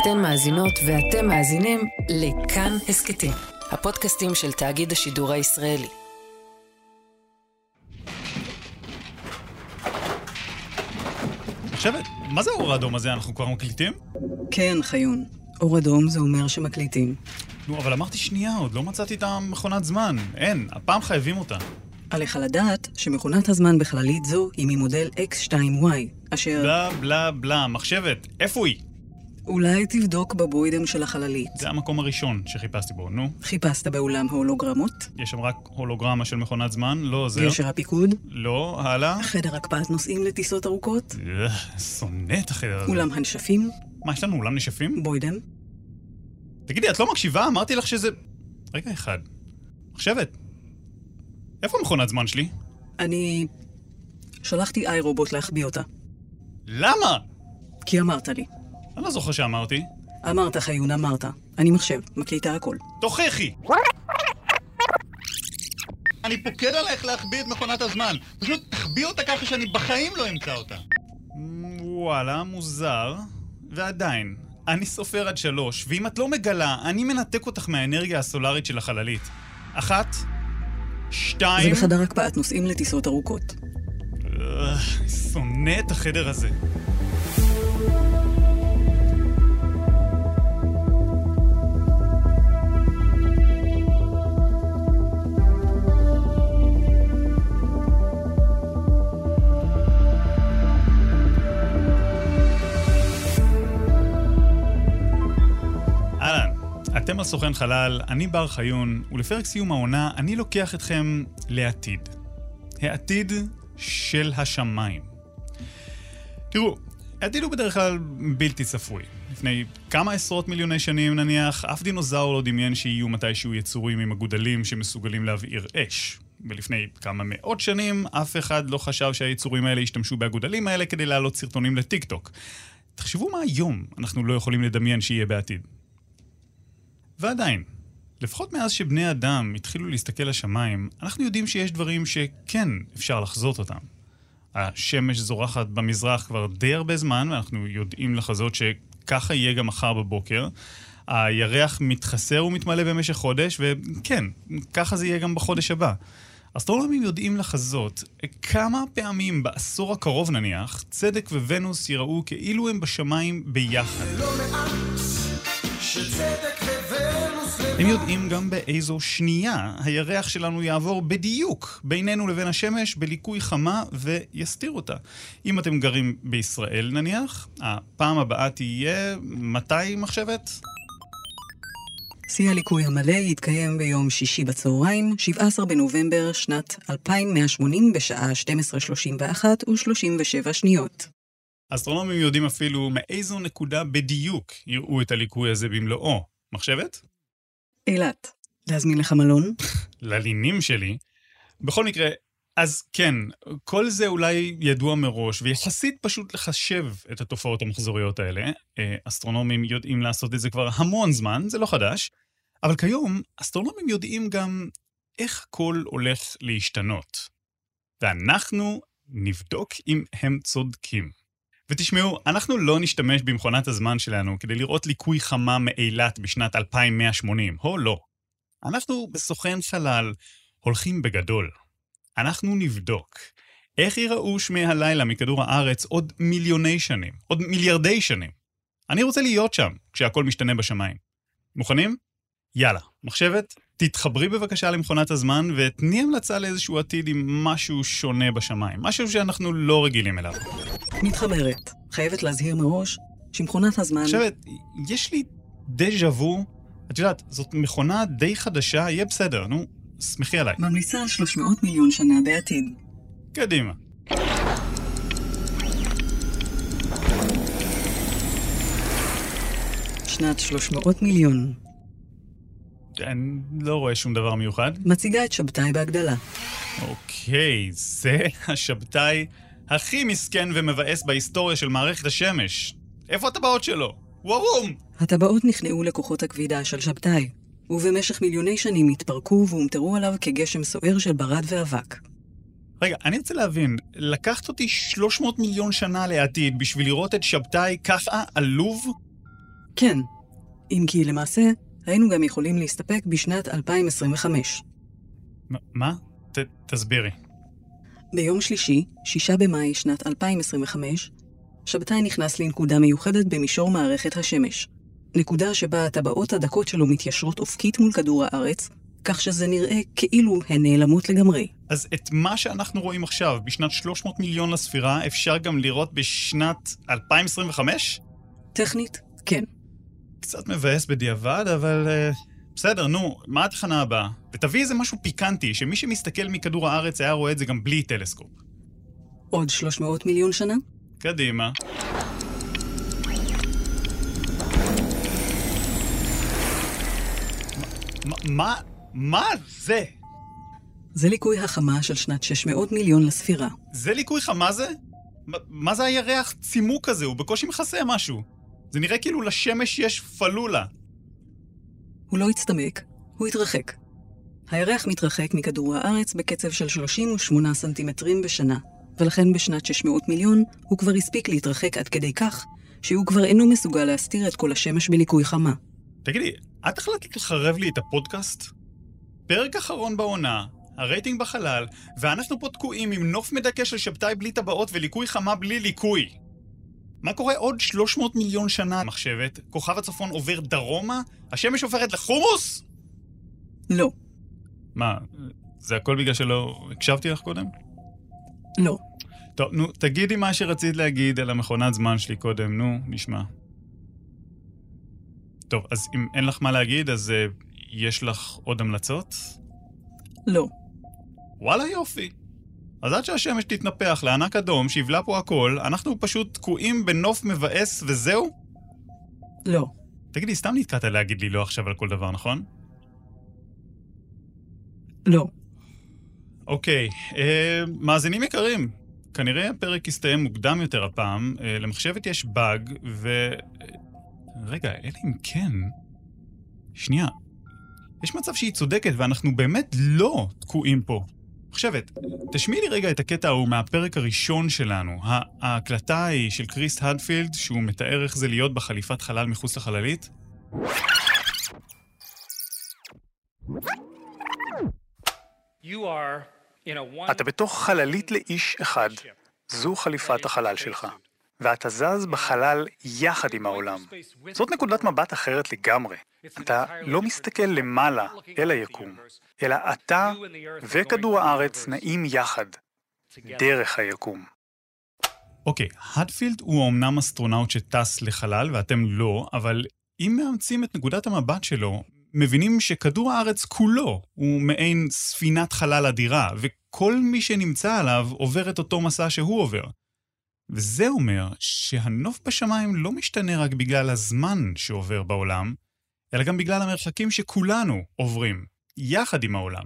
אתן מאזינות ואתם מאזינים לכאן הסכתים, הפודקאסטים של תאגיד השידור הישראלי. חושבת, מה זה האור האדום הזה? אנחנו כבר מקליטים? כן, חיון. אור אדום זה אומר שמקליטים. נו, אבל אמרתי שנייה, עוד לא מצאתי את המכונת זמן. אין, הפעם חייבים אותה. עליך לדעת שמכונת הזמן בכללית זו היא ממודל X2Y, אשר... בלה בלה בלה, מחשבת, איפה היא? אולי תבדוק בבוידם של החללית. זה המקום הראשון שחיפשתי בו, נו. חיפשת באולם הולוגרמות? יש שם רק הולוגרמה של מכונת זמן, לא עוזר. גשר הפיקוד? לא, הלאה. חדר הקפאת נוסעים לטיסות ארוכות? אה, שונא את החדר הזה. אולם הנשפים? מה, יש לנו אולם נשפים? בוידם? תגידי, את לא מקשיבה? אמרתי לך שזה... רגע אחד. מחשבת, איפה המכונת זמן שלי? אני... שלחתי איי-רובוט להחביא אותה. למה? כי אמרת לי. אני לא זוכר שאמרתי. אמרת, חיון, אמרת. אני מחשב, מקליטה הכל. תוכיחי! אני פוקד עלייך להחביא את מכונת הזמן. פשוט תחביא אותה ככה שאני בחיים לא אמצא אותה. וואלה, מוזר. ועדיין, אני סופר עד שלוש, ואם את לא מגלה, אני מנתק אותך מהאנרגיה הסולארית של החללית. אחת, שתיים... זה בחדר הקפאת נוסעים לטיסות ארוכות. אה, שונא את החדר הזה. אתם על סוכן חלל, אני בר חיון, ולפרק סיום העונה אני לוקח אתכם לעתיד. העתיד של השמיים. תראו, העתיד הוא בדרך כלל בלתי צפוי. לפני כמה עשרות מיליוני שנים נניח, אף דינוזאור לא דמיין שיהיו מתישהו יצורים עם אגודלים שמסוגלים להבעיר אש. ולפני כמה מאות שנים, אף אחד לא חשב שהיצורים האלה ישתמשו באגודלים האלה כדי להעלות סרטונים לטיק טוק. תחשבו מה היום אנחנו לא יכולים לדמיין שיהיה בעתיד. ועדיין, לפחות מאז שבני אדם התחילו להסתכל לשמיים, אנחנו יודעים שיש דברים שכן אפשר לחזות אותם. השמש זורחת במזרח כבר די הרבה זמן, ואנחנו יודעים לחזות שככה יהיה גם מחר בבוקר. הירח מתחסר ומתמלא במשך חודש, וכן, ככה זה יהיה גם בחודש הבא. אסטרונומים יודעים לחזות כמה פעמים בעשור הקרוב נניח, צדק וונוס יראו כאילו הם בשמיים ביחד. לא מעט שצדק הם יודעים גם באיזו שנייה הירח שלנו יעבור בדיוק בינינו לבין השמש בליקוי חמה ויסתיר אותה. אם אתם גרים בישראל נניח, הפעם הבאה תהיה מתי מחשבת? שיא הליקוי המלא יתקיים ביום שישי בצהריים, 17 בנובמבר, שנת 2180, בשעה 12:31 ו-37 שניות. אסטרונומים יודעים אפילו מאיזו נקודה בדיוק יראו את הליקוי הזה במלואו. מחשבת? אילת, להזמין לך מלון? ללינים שלי. בכל מקרה, אז כן, כל זה אולי ידוע מראש, ויחסית פשוט לחשב את התופעות המחזוריות האלה. אה, אסטרונומים יודעים לעשות את זה כבר המון זמן, זה לא חדש. אבל כיום, אסטרונומים יודעים גם איך הכל הולך להשתנות. ואנחנו נבדוק אם הם צודקים. ותשמעו, אנחנו לא נשתמש במכונת הזמן שלנו כדי לראות ליקוי חמה מאילת בשנת 2180, הו לא. אנחנו בסוכן חלל הולכים בגדול. אנחנו נבדוק איך ייראו שמי הלילה מכדור הארץ עוד מיליוני שנים, עוד מיליארדי שנים. אני רוצה להיות שם כשהכול משתנה בשמיים. מוכנים? יאללה, מחשבת, תתחברי בבקשה למכונת הזמן ותני המלצה לאיזשהו עתיד עם משהו שונה בשמיים, משהו שאנחנו לא רגילים אליו. מתחברת. חייבת להזהיר מראש שמכונת הזמן... מחשבת, יש לי דז'ה וו, את יודעת, זאת מכונה די חדשה, יהיה בסדר, נו, סמכי עליי. ממליצה על 300 מיליון שנה בעתיד. קדימה. שנת 300 מיליון. אני לא רואה שום דבר מיוחד. מציגה את שבתאי בהגדלה. אוקיי, זה השבתאי הכי מסכן ומבאס בהיסטוריה של מערכת השמש. איפה הטבעות שלו? הוא ערום! הטבעות נכנעו לכוחות הכבידה של שבתאי, ובמשך מיליוני שנים התפרקו והומטרו עליו כגשם סוער של ברד ואבק. רגע, אני רוצה להבין, לקחת אותי 300 מיליון שנה לעתיד בשביל לראות את שבתאי ככה עלוב? כן, אם כי למעשה, היינו גם יכולים להסתפק בשנת 2025. מ- מה? ת, תסבירי. ביום שלישי, 6 במאי שנת 2025, שבתאי נכנס לנקודה מיוחדת במישור מערכת השמש. נקודה שבה הטבעות הדקות שלו מתיישרות אופקית מול כדור הארץ, כך שזה נראה כאילו הן נעלמות לגמרי. אז את מה שאנחנו רואים עכשיו, בשנת 300 מיליון לספירה, אפשר גם לראות בשנת 2025? טכנית, כן. קצת מבאס בדיעבד, אבל uh, בסדר, נו, מה התחנה הבאה? ותביא איזה משהו פיקנטי, שמי שמסתכל מכדור הארץ היה רואה את זה גם בלי טלסקופ. עוד 300 מיליון שנה? קדימה. מה- מה, מה זה? זה ליקוי החמה של שנת 600 מיליון לספירה. זה ליקוי חמה זה? מה זה הירח צימוק הזה? הוא בקושי מכסה משהו. זה נראה כאילו לשמש יש פלולה. הוא לא הצטמק, הוא התרחק. הירח מתרחק מכדור הארץ בקצב של 38 סנטימטרים בשנה, ולכן בשנת 600 מיליון הוא כבר הספיק להתרחק עד כדי כך שהוא כבר אינו מסוגל להסתיר את כל השמש בליקוי חמה. תגידי, את החלטת לחרב לי את הפודקאסט? פרק אחרון בעונה, הרייטינג בחלל, ואנחנו פה תקועים עם נוף מדכא של שבתאי בלי טבעות וליקוי חמה בלי ליקוי. מה קורה עוד 300 מיליון שנה, מחשבת? כוכב הצפון עובר דרומה? השמש הופכת לחומוס? לא, מה, זה הכל בגלל שלא הקשבתי לך קודם? לא. טוב, נו, תגידי מה שרצית להגיד על המכונת זמן שלי קודם, נו, נשמע. טוב, אז אם אין לך מה להגיד, אז uh, יש לך עוד המלצות? לא. וואלה יופי. אז עד שהשמש תתנפח לענק אדום שיבלע פה הכל, אנחנו פשוט תקועים בנוף מבאס וזהו? לא. תגידי, סתם נתקעת להגיד לי לא עכשיו על כל דבר, נכון? לא. אוקיי, אה, מאזינים יקרים, כנראה הפרק יסתיים מוקדם יותר הפעם, אה, למחשבת יש באג, ו... רגע, אלא אם כן... שנייה, יש מצב שהיא צודקת ואנחנו באמת לא תקועים פה. מחשבת, תשמיעי לי רגע את הקטע ההוא מהפרק הראשון שלנו, ההקלטה ההיא של קריס הדפילד, שהוא מתאר איך זה להיות בחליפת חלל מחוץ לחללית. אתה בתוך חללית לאיש אחד. זו חליפת החלל שלך. ואתה זז בחלל יחד עם העולם. זאת נקודת מבט אחרת לגמרי. אתה לא מסתכל למעלה אל היקום, אלא אתה וכדור הארץ נעים יחד, דרך היקום. אוקיי, הדפילד הוא אמנם אסטרונאוט שטס לחלל ואתם לא, אבל אם מאמצים את נקודת המבט שלו, מבינים שכדור הארץ כולו הוא מעין ספינת חלל אדירה, וכל מי שנמצא עליו עובר את אותו מסע שהוא עובר. וזה אומר שהנוף בשמיים לא משתנה רק בגלל הזמן שעובר בעולם, אלא גם בגלל המרחקים שכולנו עוברים, יחד עם העולם.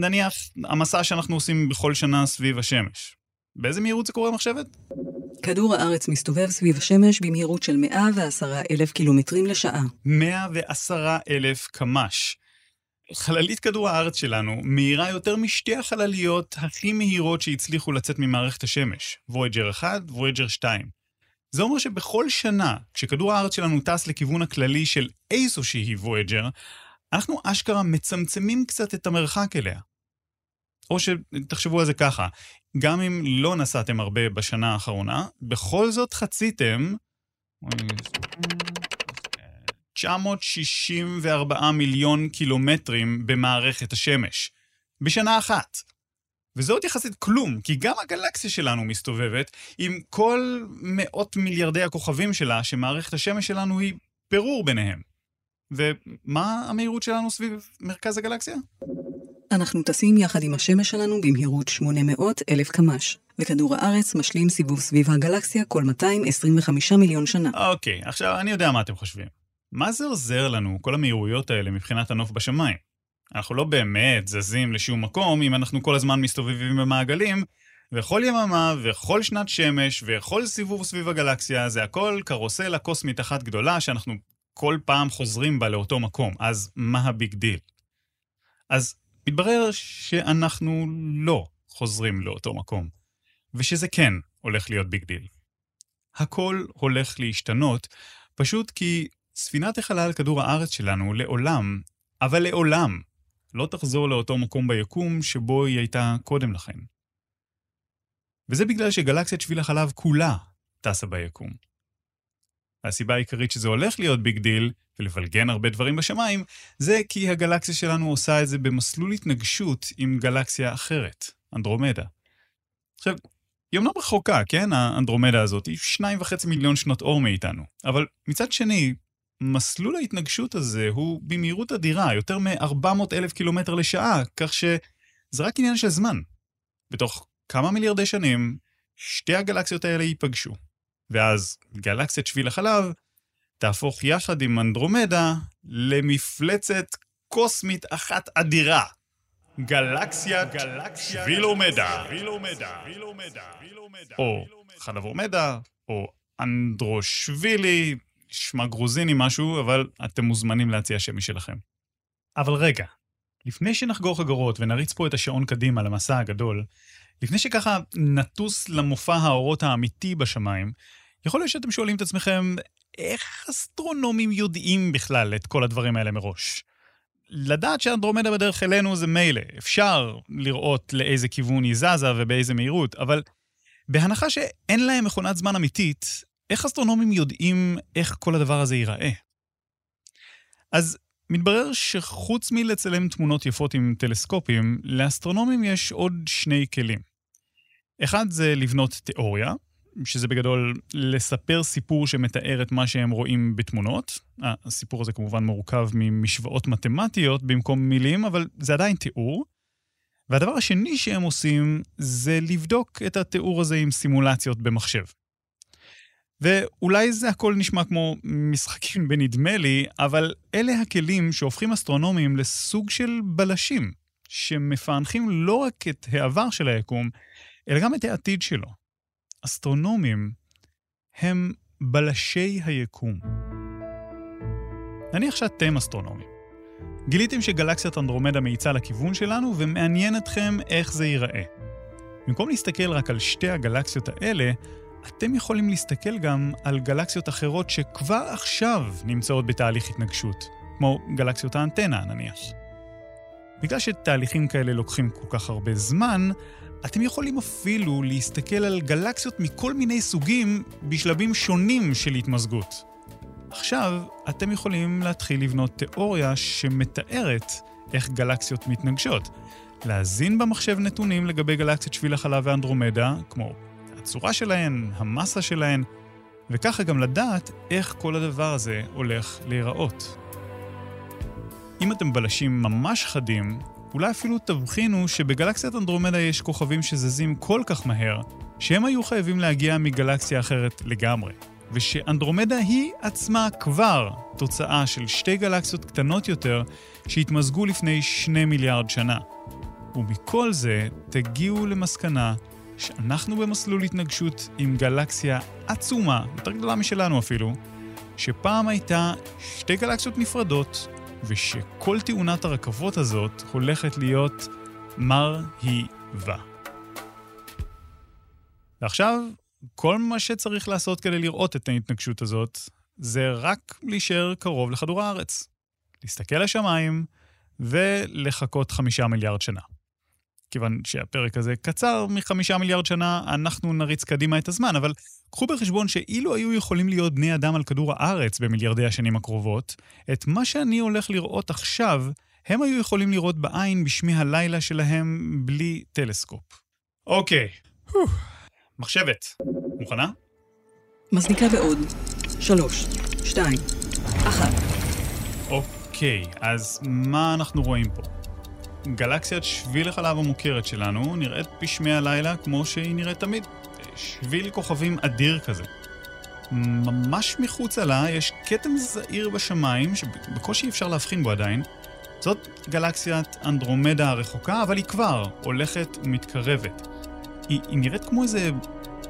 נניח, המסע שאנחנו עושים בכל שנה סביב השמש. באיזה מהירות זה קורה מחשבת? כדור הארץ מסתובב סביב השמש במהירות של 110 אלף קילומטרים לשעה. 110 אלף קמ"ש. חללית כדור הארץ שלנו מהירה יותר משתי החלליות הכי מהירות שהצליחו לצאת ממערכת השמש, וויג'ר 1, וויג'ר 2. זה אומר שבכל שנה, כשכדור הארץ שלנו טס לכיוון הכללי של איזו שהיא וויג'ר, אנחנו אשכרה מצמצמים קצת את המרחק אליה. או שתחשבו על זה ככה, גם אם לא נסעתם הרבה בשנה האחרונה, בכל זאת חציתם 964 מיליון קילומטרים במערכת השמש. בשנה אחת. וזה עוד יחסית כלום, כי גם הגלקסיה שלנו מסתובבת עם כל מאות מיליארדי הכוכבים שלה, שמערכת השמש שלנו היא פירור ביניהם. ומה המהירות שלנו סביב מרכז הגלקסיה? אנחנו טסים יחד עם השמש שלנו במהירות 800 אלף קמ"ש, וכדור הארץ משלים סיבוב סביב הגלקסיה כל 225 מיליון שנה. אוקיי, עכשיו אני יודע מה אתם חושבים. מה זה עוזר לנו, כל המהירויות האלה, מבחינת הנוף בשמיים? אנחנו לא באמת זזים לשום מקום אם אנחנו כל הזמן מסתובבים במעגלים, וכל יממה, וכל שנת שמש, וכל סיבוב סביב הגלקסיה, זה הכל קרוסלה קוסמית אחת גדולה שאנחנו כל פעם חוזרים בה לאותו מקום. אז מה ה big deal? אז מתברר שאנחנו לא חוזרים לאותו מקום, ושזה כן הולך להיות big deal. הכל הולך להשתנות, פשוט כי ספינת החלל כדור הארץ שלנו לעולם, אבל לעולם, לא תחזור לאותו מקום ביקום שבו היא הייתה קודם לכן. וזה בגלל שגלקסיית שביל החלב כולה טסה ביקום. הסיבה העיקרית שזה הולך להיות big deal, ולבלגן הרבה דברים בשמיים, זה כי הגלקסיה שלנו עושה את זה במסלול התנגשות עם גלקסיה אחרת, אנדרומדה. עכשיו, היא אמנם רחוקה, כן, האנדרומדה הזאת, היא שניים וחצי מיליון שנות אור מאיתנו, אבל מצד שני, מסלול ההתנגשות הזה הוא במהירות אדירה, יותר מ-400 אלף קילומטר לשעה, כך שזה רק עניין של זמן. בתוך כמה מיליארדי שנים, שתי הגלקסיות האלה ייפגשו. ואז גלקסיית שביל החלב תהפוך יחד עם אנדרומדה למפלצת קוסמית אחת אדירה. גלקסיית שבילומדה. או חלבורמדה, או אנדרושבילי, נשמע גרוזיני משהו, אבל אתם מוזמנים להציע שם משלכם. אבל רגע, לפני שנחגור חגורות ונריץ פה את השעון קדימה למסע הגדול, לפני שככה נטוס למופע האורות האמיתי בשמיים, יכול להיות שאתם שואלים את עצמכם, איך אסטרונומים יודעים בכלל את כל הדברים האלה מראש? לדעת שאנדרומדה בדרך אלינו זה מילא, אפשר לראות לאיזה כיוון היא זזה ובאיזה מהירות, אבל בהנחה שאין להם מכונת זמן אמיתית, איך אסטרונומים יודעים איך כל הדבר הזה ייראה? אז מתברר שחוץ מלצלם תמונות יפות עם טלסקופים, לאסטרונומים יש עוד שני כלים. אחד זה לבנות תיאוריה, שזה בגדול לספר סיפור שמתאר את מה שהם רואים בתמונות. הסיפור הזה כמובן מורכב ממשוואות מתמטיות במקום מילים, אבל זה עדיין תיאור. והדבר השני שהם עושים זה לבדוק את התיאור הזה עם סימולציות במחשב. ואולי זה הכל נשמע כמו משחקים בנדמה לי, אבל אלה הכלים שהופכים אסטרונומים לסוג של בלשים, שמפענחים לא רק את העבר של היקום, אלא גם את העתיד שלו. אסטרונומים הם בלשי היקום. נניח שאתם אסטרונומים. גיליתם שגלקסיית אנדרומדה מאיצה לכיוון שלנו, ומעניין אתכם איך זה ייראה. במקום להסתכל רק על שתי הגלקסיות האלה, אתם יכולים להסתכל גם על גלקסיות אחרות שכבר עכשיו נמצאות בתהליך התנגשות, כמו גלקסיות האנטנה נניח. בגלל שתהליכים כאלה לוקחים כל כך הרבה זמן, אתם יכולים אפילו להסתכל על גלקסיות מכל מיני סוגים בשלבים שונים של התמזגות. עכשיו, אתם יכולים להתחיל לבנות תיאוריה שמתארת איך גלקסיות מתנגשות. להזין במחשב נתונים לגבי גלקסיות שביל החלב ואנדרומדה, כמו הצורה שלהן, המסה שלהן, וככה גם לדעת איך כל הדבר הזה הולך להיראות. אם אתם בלשים ממש חדים, אולי אפילו תבחינו שבגלקסיית אנדרומדה יש כוכבים שזזים כל כך מהר, שהם היו חייבים להגיע מגלקסיה אחרת לגמרי. ושאנדרומדה היא עצמה כבר תוצאה של שתי גלקסיות קטנות יותר שהתמזגו לפני שני מיליארד שנה. ומכל זה תגיעו למסקנה שאנחנו במסלול התנגשות עם גלקסיה עצומה, יותר גדולה משלנו אפילו, שפעם הייתה שתי גלקסיות נפרדות ושכל תאונת הרכבות הזאת הולכת להיות מרהיבה. ועכשיו, כל מה שצריך לעשות כדי לראות את ההתנגשות הזאת, זה רק להישאר קרוב לכדור הארץ. להסתכל לשמיים ולחכות חמישה מיליארד שנה. כיוון שהפרק הזה קצר מחמישה מיליארד שנה, אנחנו נריץ קדימה את הזמן, אבל קחו בחשבון שאילו היו יכולים להיות בני אדם על כדור הארץ במיליארדי השנים הקרובות, את מה שאני הולך לראות עכשיו, הם היו יכולים לראות בעין בשמי הלילה שלהם בלי טלסקופ. אוקיי, מחשבת, מוכנה? מזניקה בעוד. שלוש, שתיים, אחת. אוקיי, אז מה אנחנו רואים פה? גלקסיית שביל החלב המוכרת שלנו נראית בשמי הלילה כמו שהיא נראית תמיד. שביל כוכבים אדיר כזה. ממש מחוצה לה יש כתם זעיר בשמיים, שבקושי אפשר להבחין בו עדיין. זאת גלקסיית אנדרומדה הרחוקה, אבל היא כבר הולכת ומתקרבת. היא, היא נראית כמו איזה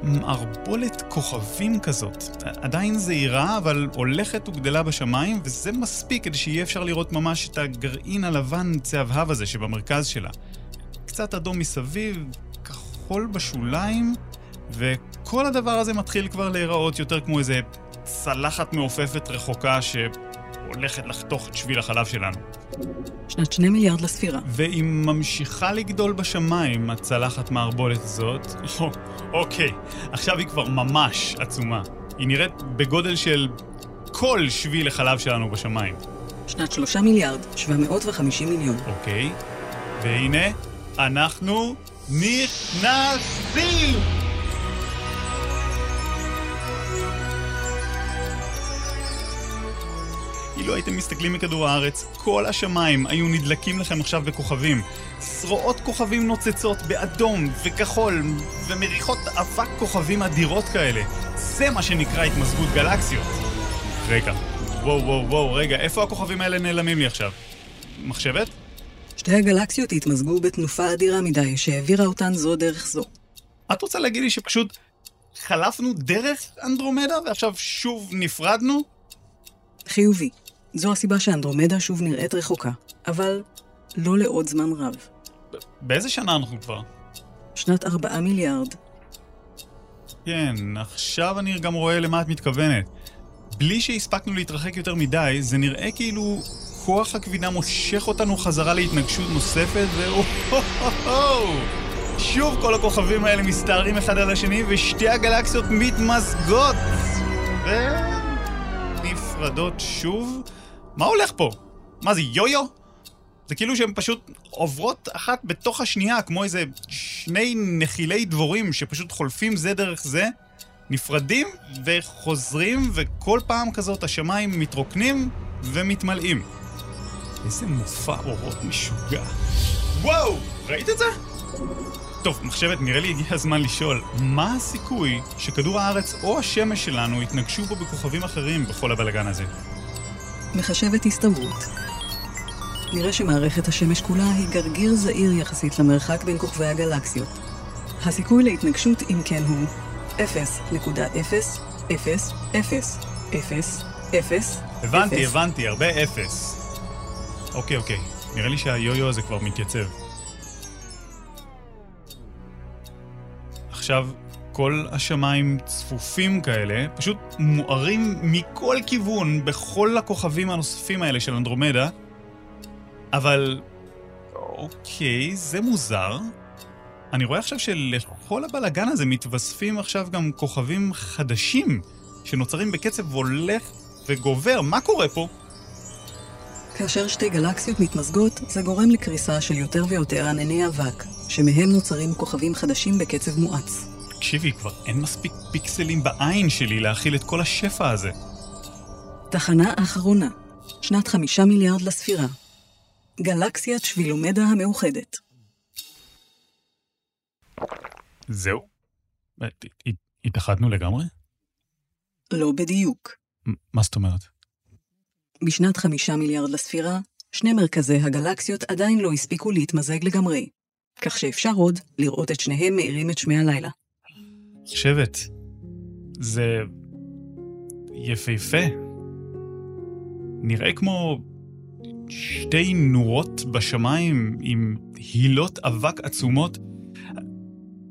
מערבולת כוכבים כזאת. עדיין זעירה, אבל הולכת וגדלה בשמיים, וזה מספיק כדי שיהיה אפשר לראות ממש את הגרעין הלבן צהבהב הזה שבמרכז שלה. קצת אדום מסביב, כחול בשוליים, וכל הדבר הזה מתחיל כבר להיראות יותר כמו איזה צלחת מעופפת רחוקה שהולכת לחתוך את שביל החלב שלנו. שנת שני מיליארד לספירה. והיא ממשיכה לגדול בשמיים, הצלחת מערבולת הזאת. אוקיי, עכשיו היא כבר ממש עצומה. היא נראית בגודל של כל שביל החלב שלנו בשמיים. שנת שלושה מיליארד, 750 מיליון. אוקיי, והנה, אנחנו נכנסים! אילו הייתם מסתכלים מכדור הארץ, כל השמיים היו נדלקים לכם עכשיו בכוכבים. זרועות כוכבים נוצצות באדום וכחול, ומריחות אבק כוכבים אדירות כאלה. זה מה שנקרא התמזגות גלקסיות. רגע, וואו וואו וואו, רגע, איפה הכוכבים האלה נעלמים לי עכשיו? מחשבת? שתי הגלקסיות התמזגו בתנופה אדירה מדי, שהעבירה אותן זו דרך זו. את רוצה להגיד לי שפשוט חלפנו דרך אנדרומדה ועכשיו שוב נפרדנו? חיובי. זו הסיבה שאנדרומדה שוב נראית רחוקה, אבל לא לעוד זמן רב. באיזה שנה אנחנו כבר? שנת ארבעה מיליארד. כן, עכשיו אני גם רואה למה את מתכוונת. בלי שהספקנו להתרחק יותר מדי, זה נראה כאילו כוח הכבידה מושך אותנו חזרה להתנגשות נוספת, ואו שוב כל הכוכבים האלה מסתערים אחד על השני, ושתי הגלקסיות מתמזגות! ונפרדות שוב. מה הולך פה? מה זה, יו-יו? זה כאילו שהן פשוט עוברות אחת בתוך השנייה, כמו איזה שני נחילי דבורים שפשוט חולפים זה דרך זה, נפרדים וחוזרים, וכל פעם כזאת השמיים מתרוקנים ומתמלאים. איזה מופע אורות משוגע. וואו! ראית את זה? טוב, מחשבת, נראה לי הגיע הזמן לשאול, מה הסיכוי שכדור הארץ או השמש שלנו יתנגשו בו בכוכבים אחרים בכל הבלגן הזה? מחשבת הסתברות. נראה שמערכת השמש כולה היא גרגיר זעיר יחסית למרחק בין כוכבי הגלקסיות. הסיכוי להתנגשות, אם כן, הוא 0.0000000. הבנתי, הבנתי, הרבה אפס. אוקיי, אוקיי. נראה לי שהיו-יו הזה כבר מתייצב. עכשיו, כל השמיים צפופים כאלה, פשוט מוארים מכל כיוון בכל הכוכבים הנוספים האלה של אנדרומדה, אבל... אוקיי, זה מוזר. אני רואה עכשיו שלכל הבלגן הזה מתווספים עכשיו גם כוכבים חדשים, שנוצרים בקצב הולך וגובר. מה קורה פה? כאשר שתי גלקסיות מתמזגות, זה גורם לקריסה של יותר ויותר ענני אבק, שמהם נוצרים כוכבים חדשים בקצב מואץ. תקשיבי, כבר אין מספיק פיקסלים בעין שלי להכיל את כל השפע הזה. תחנה אחרונה, שנת חמישה מיליארד לספירה. גלקסיית שבילומדה המאוחדת. זהו? התאחדנו לגמרי? לא בדיוק. מה זאת אומרת? בשנת חמישה מיליארד לספירה, שני מרכזי הגלקסיות עדיין לא הספיקו להתמזג לגמרי, כך שאפשר עוד לראות את שניהם מאירים את שמי הלילה. שבט, זה יפהפה. נראה כמו שתי נורות בשמיים עם הילות אבק עצומות.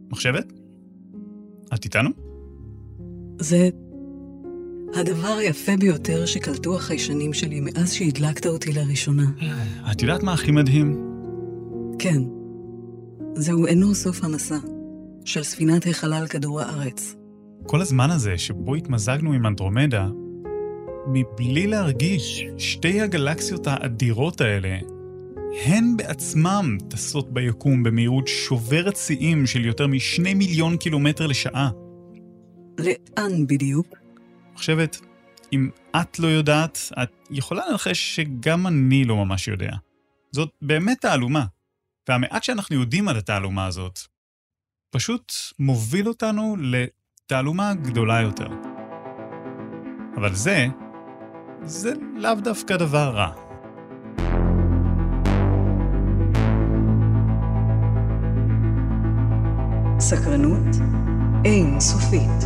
מחשבת? את איתנו? זה הדבר היפה ביותר שקלטו החיישנים שלי מאז שהדלקת אותי לראשונה. את יודעת מה הכי מדהים? כן. זהו אינו סוף המסע של ספינת החלל כדור הארץ. כל הזמן הזה שבו התמזגנו עם אנדרומדה, מבלי להרגיש, שתי הגלקסיות האדירות האלה, הן בעצמם טסות ביקום במהירות שוברת שיאים של יותר משני מיליון קילומטר לשעה. לאן בדיוק? חושבת, אם את לא יודעת, את יכולה לנחש שגם אני לא ממש יודע. זאת באמת תעלומה, והמעט שאנחנו יודעים על התעלומה הזאת, פשוט מוביל אותנו לתעלומה גדולה יותר. אבל זה, זה לאו דווקא דבר רע. סקרנות אין סופית.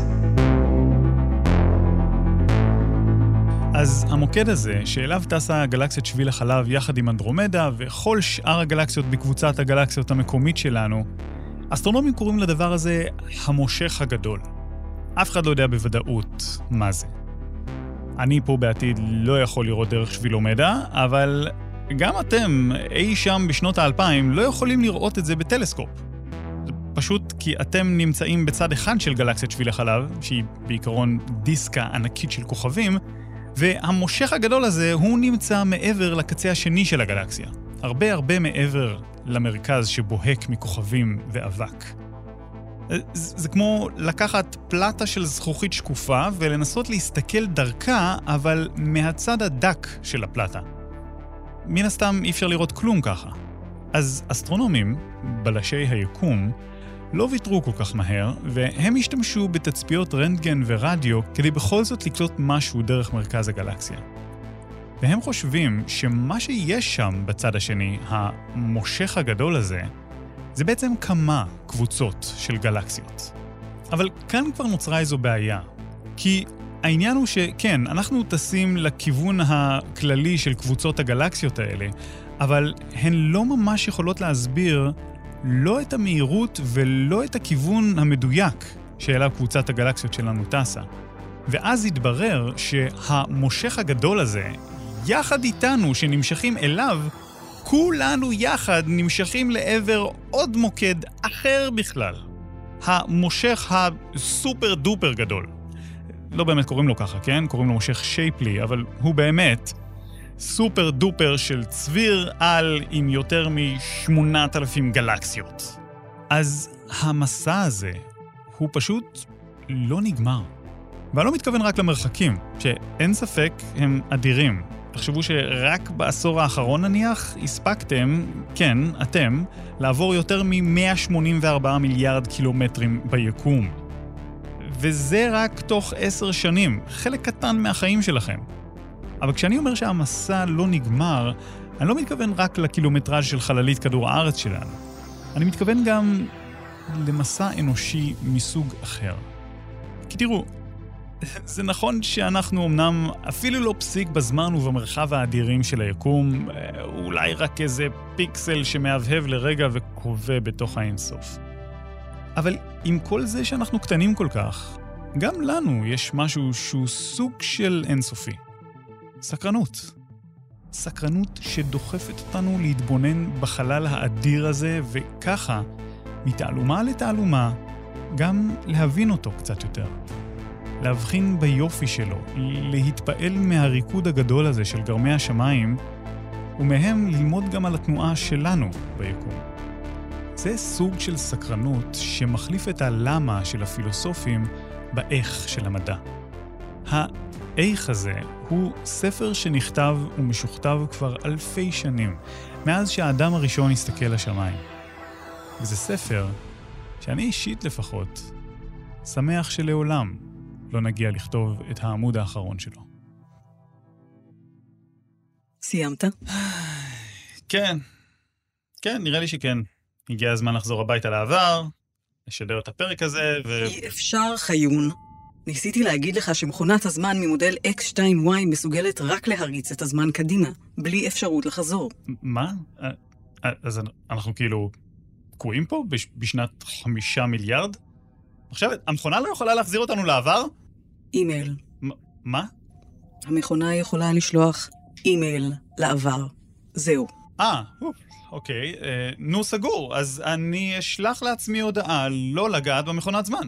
אז המוקד הזה, שאליו טסה גלקסיית שביל החלב יחד עם אנדרומדה וכל שאר הגלקסיות בקבוצת הגלקסיות המקומית שלנו, אסטרונומים קוראים לדבר הזה המושך הגדול. אף אחד לא יודע בוודאות מה זה. אני פה בעתיד לא יכול לראות דרך שבילומדה, אבל גם אתם, אי שם בשנות האלפיים, לא יכולים לראות את זה בטלסקופ. פשוט כי אתם נמצאים בצד אחד של גלקסיית שביל החלב, שהיא בעיקרון דיסקה ענקית של כוכבים, והמושך הגדול הזה הוא נמצא מעבר לקצה השני של הגלקסיה. הרבה הרבה מעבר למרכז שבוהק מכוכבים ואבק. זה כמו לקחת פלטה של זכוכית שקופה ולנסות להסתכל דרכה, אבל מהצד הדק של הפלטה. מן הסתם אי אפשר לראות כלום ככה. אז אסטרונומים, בלשי היקום, לא ויתרו כל כך מהר, והם השתמשו בתצפיות רנטגן ורדיו כדי בכל זאת לקלוט משהו דרך מרכז הגלקסיה. והם חושבים שמה שיש שם בצד השני, המושך הגדול הזה, זה בעצם כמה קבוצות של גלקסיות. אבל כאן כבר נוצרה איזו בעיה. כי העניין הוא שכן, אנחנו טסים לכיוון הכללי של קבוצות הגלקסיות האלה, אבל הן לא ממש יכולות להסביר לא את המהירות ולא את הכיוון המדויק שאליו קבוצת הגלקסיות שלנו טסה. ואז התברר שהמושך הגדול הזה, יחד איתנו, שנמשכים אליו, כולנו יחד נמשכים לעבר עוד מוקד אחר בכלל. המושך הסופר דופר גדול. לא באמת קוראים לו ככה, כן? קוראים לו מושך שייפלי, אבל הוא באמת סופר דופר של צביר על עם יותר מ-8,000 גלקסיות. אז המסע הזה הוא פשוט לא נגמר. ואני לא מתכוון רק למרחקים, שאין ספק הם אדירים. תחשבו שרק בעשור האחרון נניח, הספקתם, כן, אתם, לעבור יותר מ-184 מיליארד קילומטרים ביקום. וזה רק תוך עשר שנים, חלק קטן מהחיים שלכם. אבל כשאני אומר שהמסע לא נגמר, אני לא מתכוון רק לקילומטראז' של חללית כדור הארץ שלנו. אני מתכוון גם למסע אנושי מסוג אחר. כי תראו, זה נכון שאנחנו אמנם אפילו לא פסיק בזמן ובמרחב האדירים של היקום, אולי רק איזה פיקסל שמהבהב לרגע וכווה בתוך האינסוף. אבל עם כל זה שאנחנו קטנים כל כך, גם לנו יש משהו שהוא סוג של אינסופי. סקרנות. סקרנות שדוחפת אותנו להתבונן בחלל האדיר הזה, וככה, מתעלומה לתעלומה, גם להבין אותו קצת יותר. להבחין ביופי שלו, להתפעל מהריקוד הגדול הזה של גרמי השמיים, ומהם ללמוד גם על התנועה שלנו ביקום. זה סוג של סקרנות שמחליף את הלמה של הפילוסופים באיך של המדע. האיך הזה הוא ספר שנכתב ומשוכתב כבר אלפי שנים, מאז שהאדם הראשון הסתכל לשמיים. וזה ספר שאני אישית לפחות שמח שלעולם לא נגיע לכתוב את העמוד האחרון שלו. סיימת? כן. כן, נראה לי שכן. הגיע הזמן לחזור הביתה לעבר, לשדר את הפרק הזה, ו... אי אפשר, חיון. ניסיתי להגיד לך שמכונת הזמן ממודל X2Y מסוגלת רק להריץ את הזמן קדימה, בלי אפשרות לחזור. מה? אה, אז אנחנו כאילו תקועים פה בש... בשנת חמישה מיליארד? עכשיו, המכונה לא יכולה להחזיר אותנו לעבר? אימייל. מה? המכונה יכולה לשלוח אימייל לעבר. זהו. אה, אוקיי. אה, נו, סגור. אז אני אשלח לעצמי הודעה לא לגעת במכונת זמן.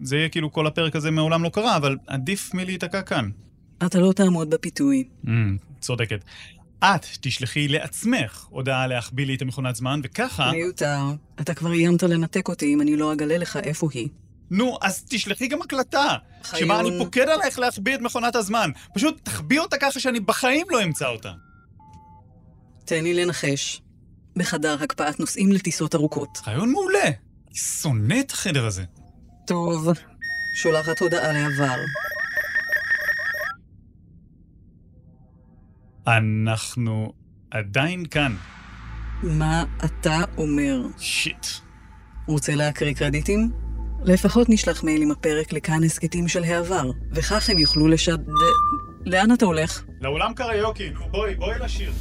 זה יהיה כאילו כל הפרק הזה מעולם לא קרה, אבל עדיף מלהיתקע כאן. אתה לא תעמוד בפיתוי. Mm, צודקת. את תשלחי לעצמך הודעה להחביא לי את המכונת זמן, וככה... מיותר. אתה כבר איימת לנתק אותי אם אני לא אגלה לך איפה היא. נו, אז תשלחי גם הקלטה. חיון. שבה אני פוקד עלייך להחביא את מכונת הזמן. פשוט תחביא אותה ככה שאני בחיים לא אמצא אותה. תן לי לנחש. בחדר הקפאת נוסעים לטיסות ארוכות. רעיון מעולה. אני שונא את החדר הזה. טוב, שולחת הודעה לעבר. אנחנו עדיין כאן. מה אתה אומר? שיט. רוצה להקריא קרדיטים? לפחות נשלח מייל עם הפרק לכאן הסכתים של העבר, וכך הם יוכלו לשד... לאן אתה הולך? לאולם קריוקי, נו בואי, בואי לשיר.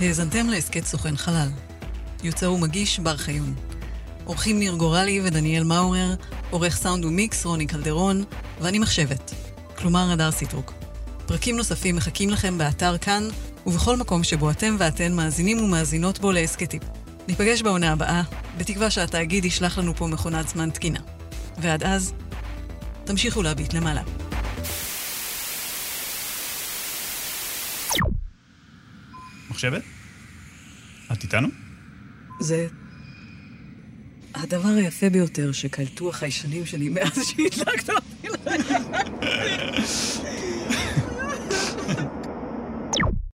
האזנתם להסכת סוכן חלל. יוצר ומגיש בר חיון. עורכים ניר גורלי ודניאל מאורר, עורך סאונד ומיקס רוני קלדרון, ואני מחשבת, כלומר הדר סיטרוק. פרקים נוספים מחכים לכם באתר כאן, ובכל מקום שבו אתם ואתן מאזינים ומאזינות בו להסכתים. ניפגש בעונה הבאה, בתקווה שהתאגיד ישלח לנו פה מכונת זמן תקינה. ועד אז, תמשיכו להביט למעלה. מחשבת? את איתנו? זה הדבר היפה ביותר שקלטו החיישנים שלי מאז שהדלקת אותי.